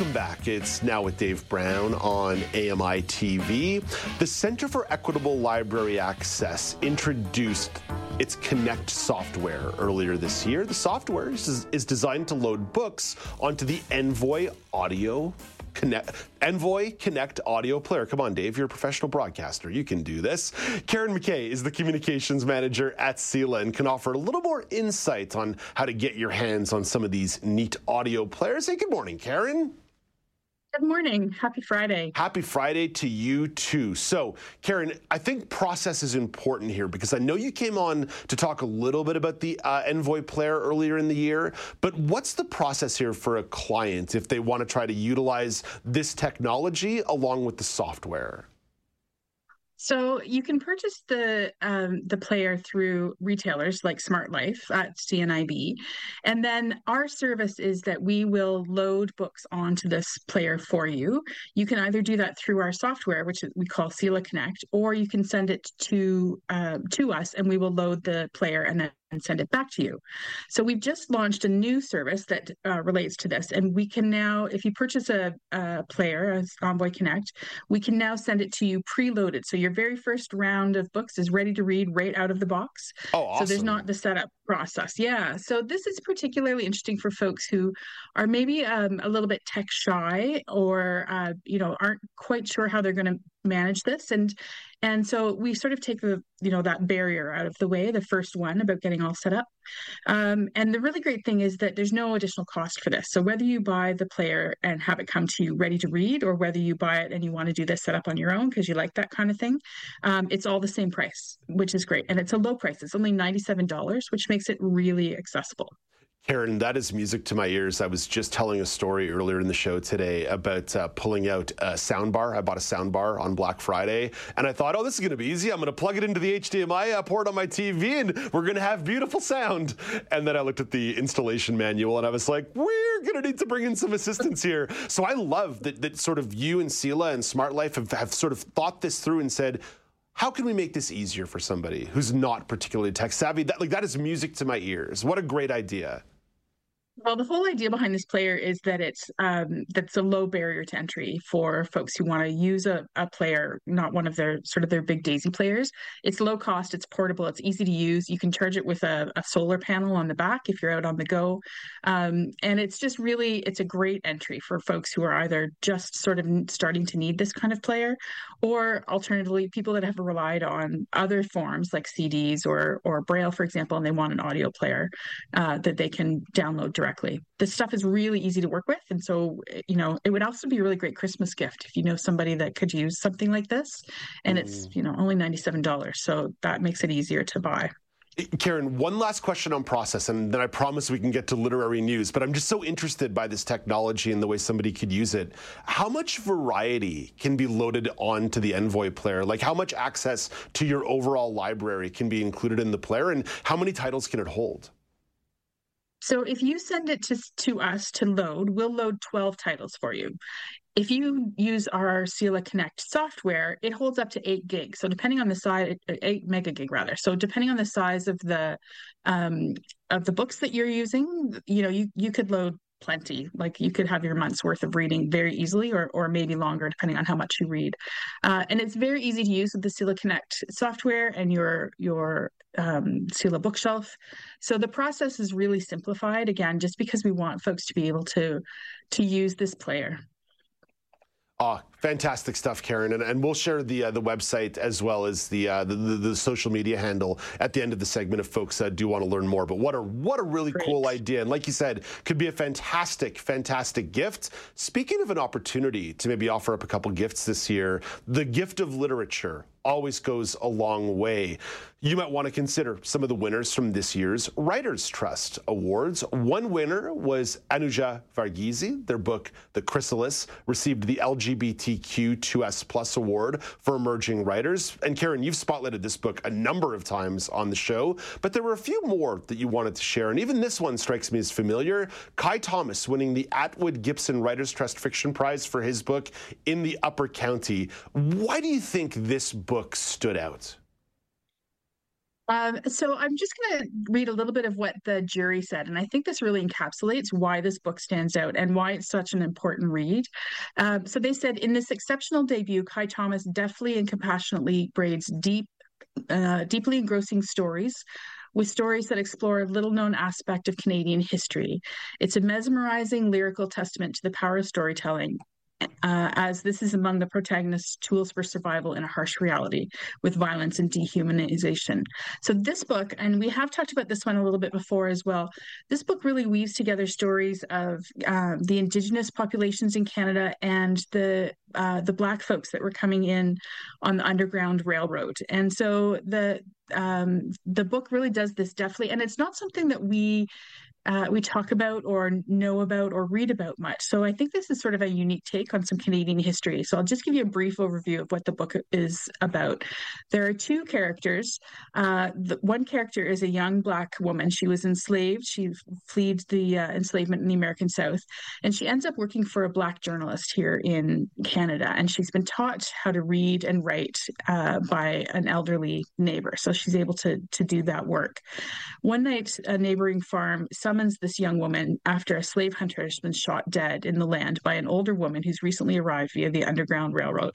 Welcome back. It's now with Dave Brown on AMI TV. The Center for Equitable Library Access introduced its Connect software earlier this year. The software is, is designed to load books onto the Envoy audio Connect, Envoy Connect audio player. Come on, Dave, you're a professional broadcaster. You can do this. Karen McKay is the communications manager at CELA and can offer a little more insight on how to get your hands on some of these neat audio players. Hey, good morning, Karen. Good morning. Happy Friday. Happy Friday to you too. So, Karen, I think process is important here because I know you came on to talk a little bit about the uh, Envoy player earlier in the year, but what's the process here for a client if they want to try to utilize this technology along with the software? So you can purchase the um, the player through retailers like Smart Life at CNIB, and then our service is that we will load books onto this player for you. You can either do that through our software, which we call CELA Connect, or you can send it to uh, to us, and we will load the player and then and send it back to you. So we've just launched a new service that uh, relates to this, and we can now, if you purchase a, a player, a Envoy Connect, we can now send it to you preloaded. So your very first round of books is ready to read right out of the box. Oh, awesome. So there's not the setup process. Yeah. So this is particularly interesting for folks who are maybe um, a little bit tech shy or uh, you know aren't quite sure how they're going to manage this and and so we sort of take the you know that barrier out of the way the first one about getting all set up um, and the really great thing is that there's no additional cost for this. So whether you buy the player and have it come to you ready to read or whether you buy it and you want to do this setup on your own because you like that kind of thing um, it's all the same price which is great. And it's a low price. It's only $97 which makes it really accessible Karen, that is music to my ears. I was just telling a story earlier in the show today about uh, pulling out a soundbar. I bought a soundbar on Black Friday, and I thought, oh, this is going to be easy. I'm going to plug it into the HDMI port on my TV, and we're going to have beautiful sound. And then I looked at the installation manual, and I was like, we're going to need to bring in some assistance here. So I love that, that sort of you and CELA and Smart Life have, have sort of thought this through and said, how can we make this easier for somebody who's not particularly tech savvy? That, like that is music to my ears. What a great idea. Well, the whole idea behind this player is that it's um, that's a low barrier to entry for folks who want to use a, a player, not one of their sort of their big daisy players. It's low cost, it's portable, it's easy to use. You can charge it with a, a solar panel on the back if you're out on the go, um, and it's just really it's a great entry for folks who are either just sort of starting to need this kind of player, or alternatively people that have relied on other forms like CDs or or Braille, for example, and they want an audio player uh, that they can download directly This stuff is really easy to work with. And so, you know, it would also be a really great Christmas gift if you know somebody that could use something like this. And mm. it's, you know, only $97. So that makes it easier to buy. Karen, one last question on process, and then I promise we can get to literary news. But I'm just so interested by this technology and the way somebody could use it. How much variety can be loaded onto the Envoy player? Like, how much access to your overall library can be included in the player, and how many titles can it hold? So if you send it to, to us to load, we'll load 12 titles for you. If you use our CELA Connect software, it holds up to eight gigs. So depending on the size, eight mega gig rather. So depending on the size of the um, of the books that you're using, you know, you you could load plenty. Like you could have your month's worth of reading very easily, or or maybe longer, depending on how much you read. Uh, and it's very easy to use with the CELA Connect software and your your um, CELA bookshelf. So the process is really simplified. Again, just because we want folks to be able to to use this player. Oh, fantastic stuff, Karen, and, and we'll share the uh, the website as well as the, uh, the, the, the social media handle at the end of the segment if folks uh, do want to learn more. But what a what a really Great. cool idea, and like you said, could be a fantastic fantastic gift. Speaking of an opportunity to maybe offer up a couple gifts this year, the gift of literature always goes a long way. You might want to consider some of the winners from this year's Writers Trust Awards. One winner was Anuja Varghese. Their book, The Chrysalis, received the LGBT LGBTQ2S Plus Award for Emerging Writers. And Karen, you've spotlighted this book a number of times on the show, but there were a few more that you wanted to share. And even this one strikes me as familiar. Kai Thomas winning the Atwood Gibson Writers Trust Fiction Prize for his book In the Upper Country. Why do you think this book stood out? Um, so I'm just going to read a little bit of what the jury said, and I think this really encapsulates why this book stands out and why it's such an important read. Um, so they said in this exceptional debut, Kai Thomas deftly and compassionately braids deep, uh, deeply engrossing stories with stories that explore a little known aspect of Canadian history. It's a mesmerizing lyrical testament to the power of storytelling uh, as this is among the protagonist's tools for survival in a harsh reality with violence and dehumanization. So, this book, and we have talked about this one a little bit before as well, this book really weaves together stories of um, the Indigenous populations in Canada and the uh, the Black folks that were coming in on the Underground Railroad. And so, the um, the book really does this deftly, and it's not something that we uh, we talk about or know about or read about much. So I think this is sort of a unique take on some Canadian history. So I'll just give you a brief overview of what the book is about. There are two characters. Uh, the, one character is a young Black woman. She was enslaved. She fled the uh, enslavement in the American South, and she ends up working for a Black journalist here in Canada. And she's been taught how to read and write uh, by an elderly neighbor, so she's able to to do that work. One night, a neighboring farm summons this young woman after a slave hunter has been shot dead in the land by an older woman who's recently arrived via the Underground Railroad.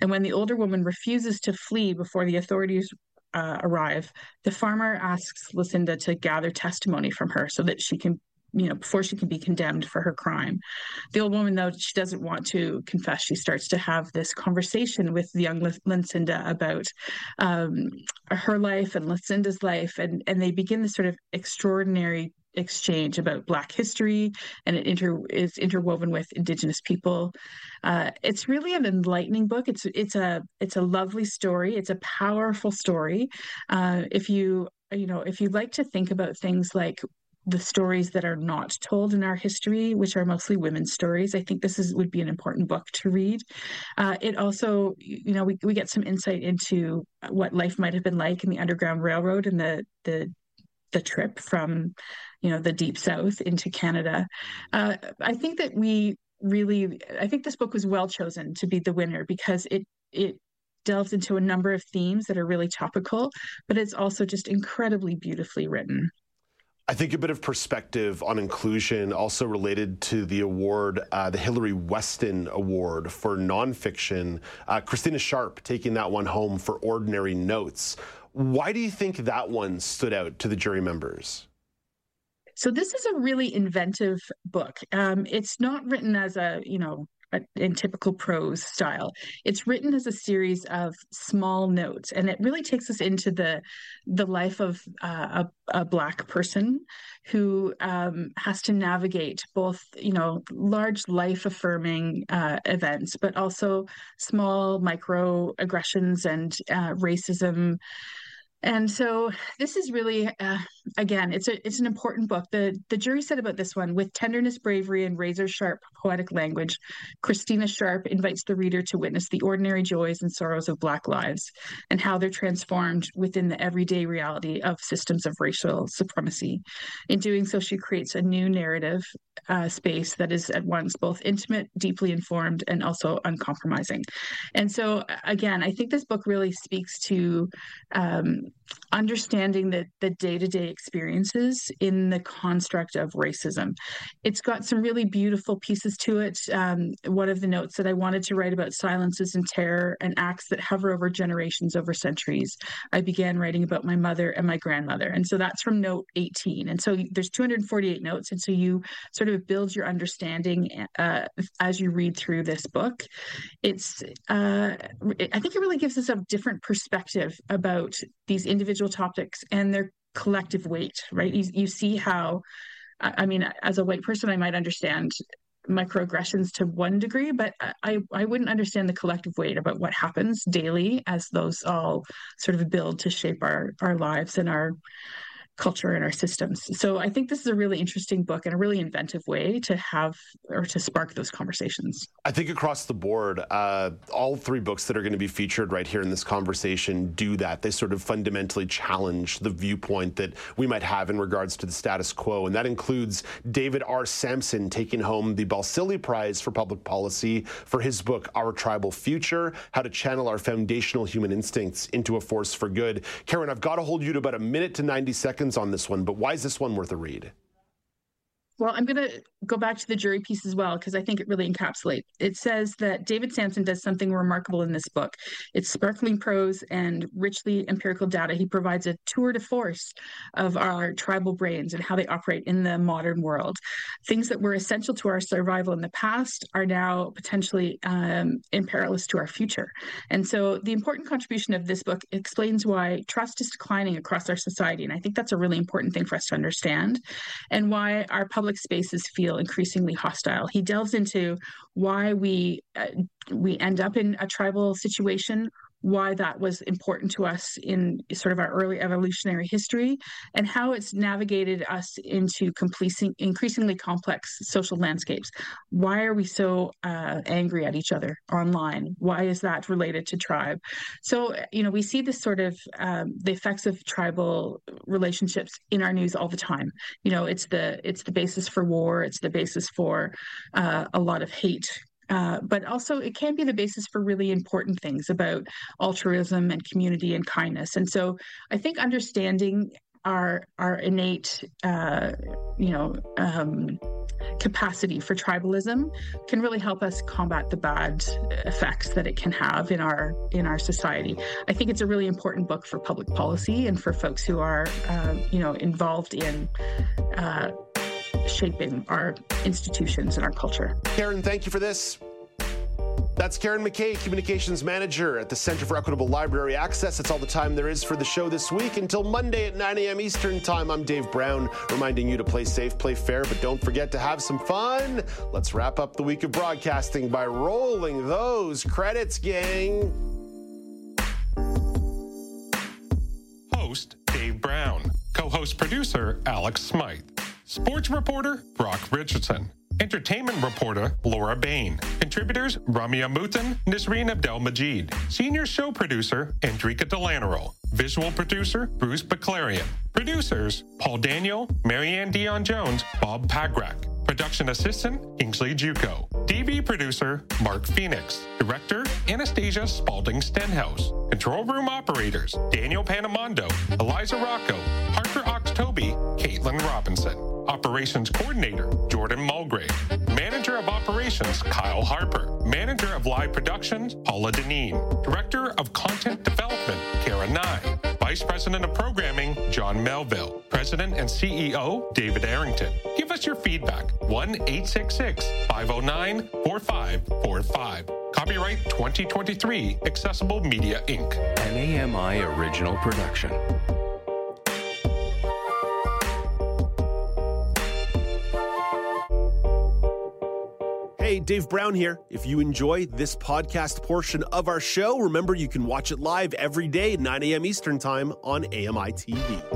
And when the older woman refuses to flee before the authorities uh, arrive, the farmer asks Lucinda to gather testimony from her so that she can you know before she can be condemned for her crime. The old woman though she doesn't want to confess. She starts to have this conversation with the young lucinda about um, her life and lucinda's life. And and they begin this sort of extraordinary exchange about Black history, and it inter is interwoven with Indigenous people. Uh, it's really an enlightening book. It's it's a it's a lovely story. It's a powerful story. Uh, if you you know if you like to think about things like the stories that are not told in our history, which are mostly women's stories. I think this is would be an important book to read. Uh, it also, you know, we, we get some insight into what life might have been like in the Underground Railroad and the the the trip from you know the deep south into canada uh, i think that we really i think this book was well chosen to be the winner because it it delves into a number of themes that are really topical but it's also just incredibly beautifully written I think a bit of perspective on inclusion, also related to the award, uh, the Hilary Weston Award for nonfiction. Uh, Christina Sharpe taking that one home for Ordinary Notes. Why do you think that one stood out to the jury members? So this is a really inventive book. Um, it's not written as a, you know, a, in typical prose style. It's written as a series of small notes, and it really takes us into the the life of uh, a, a black person who um, has to navigate both, you know, large life affirming uh, events, but also small microaggressions and uh, racism and so this is really uh, again it's a it's an important book. The the jury said about this one with tenderness bravery and razor sharp poetic language christina Sharpe invites the reader to witness the ordinary joys and sorrows of black lives and how they're transformed within the everyday reality of systems of racial supremacy. In doing so she creates a new narrative uh, space that is at once both intimate deeply informed and also uncompromising. And so again i think this book really speaks to um, understanding the the day-to-day experiences in the construct of racism. It's got some really beautiful pieces to it. Um, one of the notes that i wanted to write about silences and terror and acts that hover over generations over centuries. I began writing about my mother and my grandmother. And so that's from note 18 and so there's 248 notes. And so you sort of build your understanding uh, as you read through this book. It's uh, i think it really gives us a different perspective about these individual topics and their collective weight, right? You, you see how, I mean, as a white person, I might understand microaggressions to one degree, but I, I wouldn't understand the collective weight about what happens daily as those all sort of build to shape our, our lives and our culture and our systems. So I think this is a really interesting book and a really inventive way to have or to spark those conversations. I think across the board, uh, all three books that are going to be featured right here in this conversation do that. They sort of fundamentally challenge the viewpoint that we might have in regards to the status quo. And that includes David R. Samson taking home the Balsillie Prize for Public Policy for his book, Our Tribal Future How to Channel Our Foundational Human Instincts into a Force for Good. Karen, I've got to hold you to about a minute to 90 seconds on this one, but why is this one worth a read? Well, I'm going to go back to the jury piece as well because I think it really encapsulates. It says that David Samson does something remarkable in this book. It's sparkling prose and richly empirical data. He provides a tour de force of our tribal brains and how they operate in the modern world. Things that were essential to our survival in the past are now potentially um, imperilous to our future. And so, the important contribution of this book explains why trust is declining across our society, and I think that's a really important thing for us to understand, and why our public public spaces feel increasingly hostile. He delves into why we uh, we end up in a tribal situation, why that was important to us in sort of our early evolutionary history and how it's navigated us into increasingly complex social landscapes. Why are we so uh, angry at each other online? Why is that related to tribe? So, you know, we see this sort of um, the effects of tribal relationships in our news all the time. You know, it's the it's the basis for war. It's the basis for uh, a lot of hate uh, but also it can be the basis for really important things about altruism and community and kindness. And so I think understanding our our innate, uh, you know, um, capacity for tribalism can really help us combat the bad effects that it can have in our in our society. I think it's a really important book for public policy and for folks who are, uh, you know, involved in uh, shaping our institutions and our culture. Karen, thank you for this. That's Karen McKay, Communications Manager at the Center for Equitable Library Access. That's all the time there is for the show this week. Until Monday at 9 a.m. Eastern Time, I'm Dave Brown, reminding you to play safe, play fair, but don't forget to have some fun. Let's wrap up the week of broadcasting by rolling those credits, gang. Host Dave Brown, co host producer Alex Smythe. Sports reporter Brock Richardson. Entertainment reporter Laura Bain. Contributors Ramia Muthan, Nisreen Abdel Majid. Senior show producer Andrika Delanero. Visual producer Bruce Baclarian. Producers Paul Daniel, Marianne Dion Jones, Bob Pagrak. Production assistant Kingsley Juco. TV producer Mark Phoenix. Director Anastasia Spalding Stenhouse. Control room operators Daniel Panamondo, Eliza Rocco, Harper Oxtoby, Caitlin Robinson. Operations Coordinator, Jordan Mulgrave. Manager of Operations, Kyle Harper. Manager of Live Productions, Paula Deneen. Director of Content Development, Kara Nye. Vice President of Programming, John Melville. President and CEO, David Arrington. Give us your feedback. 1 866 509 4545. Copyright 2023, Accessible Media Inc. An AMI original production. Hey, Dave Brown here. If you enjoy this podcast portion of our show, remember you can watch it live every day at 9 a.m. Eastern Time on AMI TV.